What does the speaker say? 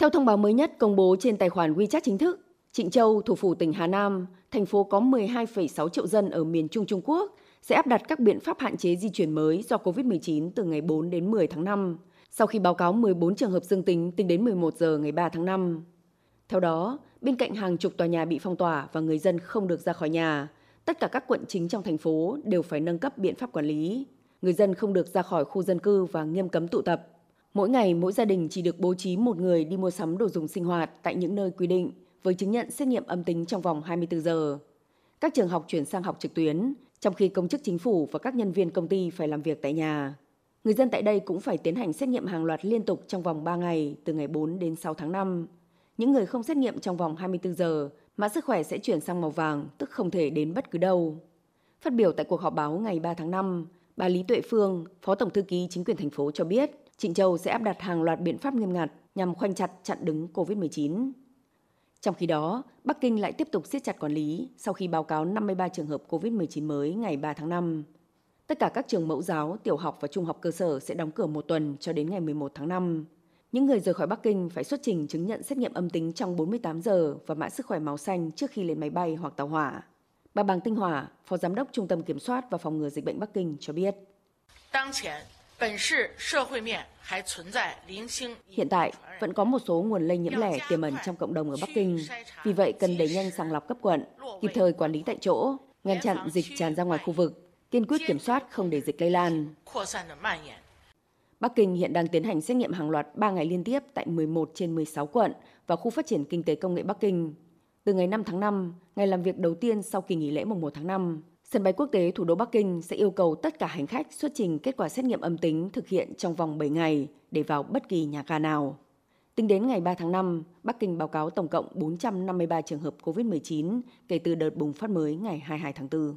Theo thông báo mới nhất công bố trên tài khoản WeChat chính thức, Trịnh Châu, thủ phủ tỉnh Hà Nam, thành phố có 12,6 triệu dân ở miền Trung Trung Quốc, sẽ áp đặt các biện pháp hạn chế di chuyển mới do COVID-19 từ ngày 4 đến 10 tháng 5, sau khi báo cáo 14 trường hợp dương tính tính đến 11 giờ ngày 3 tháng 5. Theo đó, bên cạnh hàng chục tòa nhà bị phong tỏa và người dân không được ra khỏi nhà, tất cả các quận chính trong thành phố đều phải nâng cấp biện pháp quản lý. Người dân không được ra khỏi khu dân cư và nghiêm cấm tụ tập. Mỗi ngày, mỗi gia đình chỉ được bố trí một người đi mua sắm đồ dùng sinh hoạt tại những nơi quy định với chứng nhận xét nghiệm âm tính trong vòng 24 giờ. Các trường học chuyển sang học trực tuyến, trong khi công chức chính phủ và các nhân viên công ty phải làm việc tại nhà. Người dân tại đây cũng phải tiến hành xét nghiệm hàng loạt liên tục trong vòng 3 ngày, từ ngày 4 đến 6 tháng 5. Những người không xét nghiệm trong vòng 24 giờ, mã sức khỏe sẽ chuyển sang màu vàng, tức không thể đến bất cứ đâu. Phát biểu tại cuộc họp báo ngày 3 tháng 5, bà Lý Tuệ Phương, Phó Tổng Thư ký Chính quyền thành phố cho biết, Trịnh Châu sẽ áp đặt hàng loạt biện pháp nghiêm ngặt nhằm khoanh chặt chặn đứng COVID-19. Trong khi đó, Bắc Kinh lại tiếp tục siết chặt quản lý sau khi báo cáo 53 trường hợp COVID-19 mới ngày 3 tháng 5. Tất cả các trường mẫu giáo, tiểu học và trung học cơ sở sẽ đóng cửa một tuần cho đến ngày 11 tháng 5. Những người rời khỏi Bắc Kinh phải xuất trình chứng nhận xét nghiệm âm tính trong 48 giờ và mã sức khỏe màu xanh trước khi lên máy bay hoặc tàu hỏa. Bà Bàng Tinh Hỏa, Phó Giám đốc Trung tâm Kiểm soát và Phòng ngừa Dịch bệnh Bắc Kinh cho biết. Hiện tại, vẫn có một số nguồn lây nhiễm lẻ tiềm ẩn trong cộng đồng ở Bắc Kinh. Vì vậy, cần đẩy nhanh sàng lọc cấp quận, kịp thời quản lý tại chỗ, ngăn chặn dịch tràn ra ngoài khu vực, kiên quyết kiểm soát không để dịch lây lan. Bắc Kinh hiện đang tiến hành xét nghiệm hàng loạt 3 ngày liên tiếp tại 11 trên 16 quận và khu phát triển kinh tế công nghệ Bắc Kinh. Từ ngày 5 tháng 5, ngày làm việc đầu tiên sau kỳ nghỉ lễ mùng 1 tháng 5, sân bay quốc tế thủ đô Bắc Kinh sẽ yêu cầu tất cả hành khách xuất trình kết quả xét nghiệm âm tính thực hiện trong vòng 7 ngày để vào bất kỳ nhà ga nào. Tính đến ngày 3 tháng 5, Bắc Kinh báo cáo tổng cộng 453 trường hợp COVID-19 kể từ đợt bùng phát mới ngày 22 tháng 4.